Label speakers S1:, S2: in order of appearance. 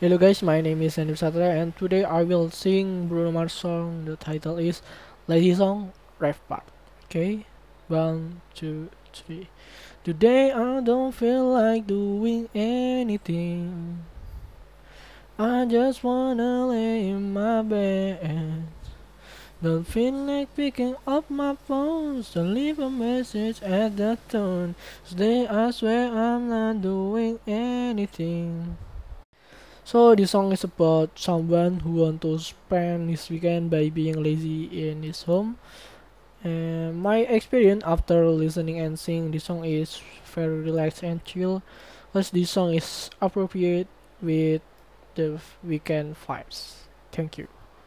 S1: Hello guys, my name is Sandeep Satra and today I will sing Bruno Mars song. The title is Lazy Song Reff Part. Okay, one, two, three. Today I don't feel like doing anything. I just wanna lay in my bed. Don't feel like picking up my phone to leave a message at the tone. Today I swear I'm not doing anything. So this song is about someone who want to spend his weekend by being lazy in his home. And my experience after listening and singing this song is very relaxed and chill, because this song is appropriate with the weekend vibes. Thank you.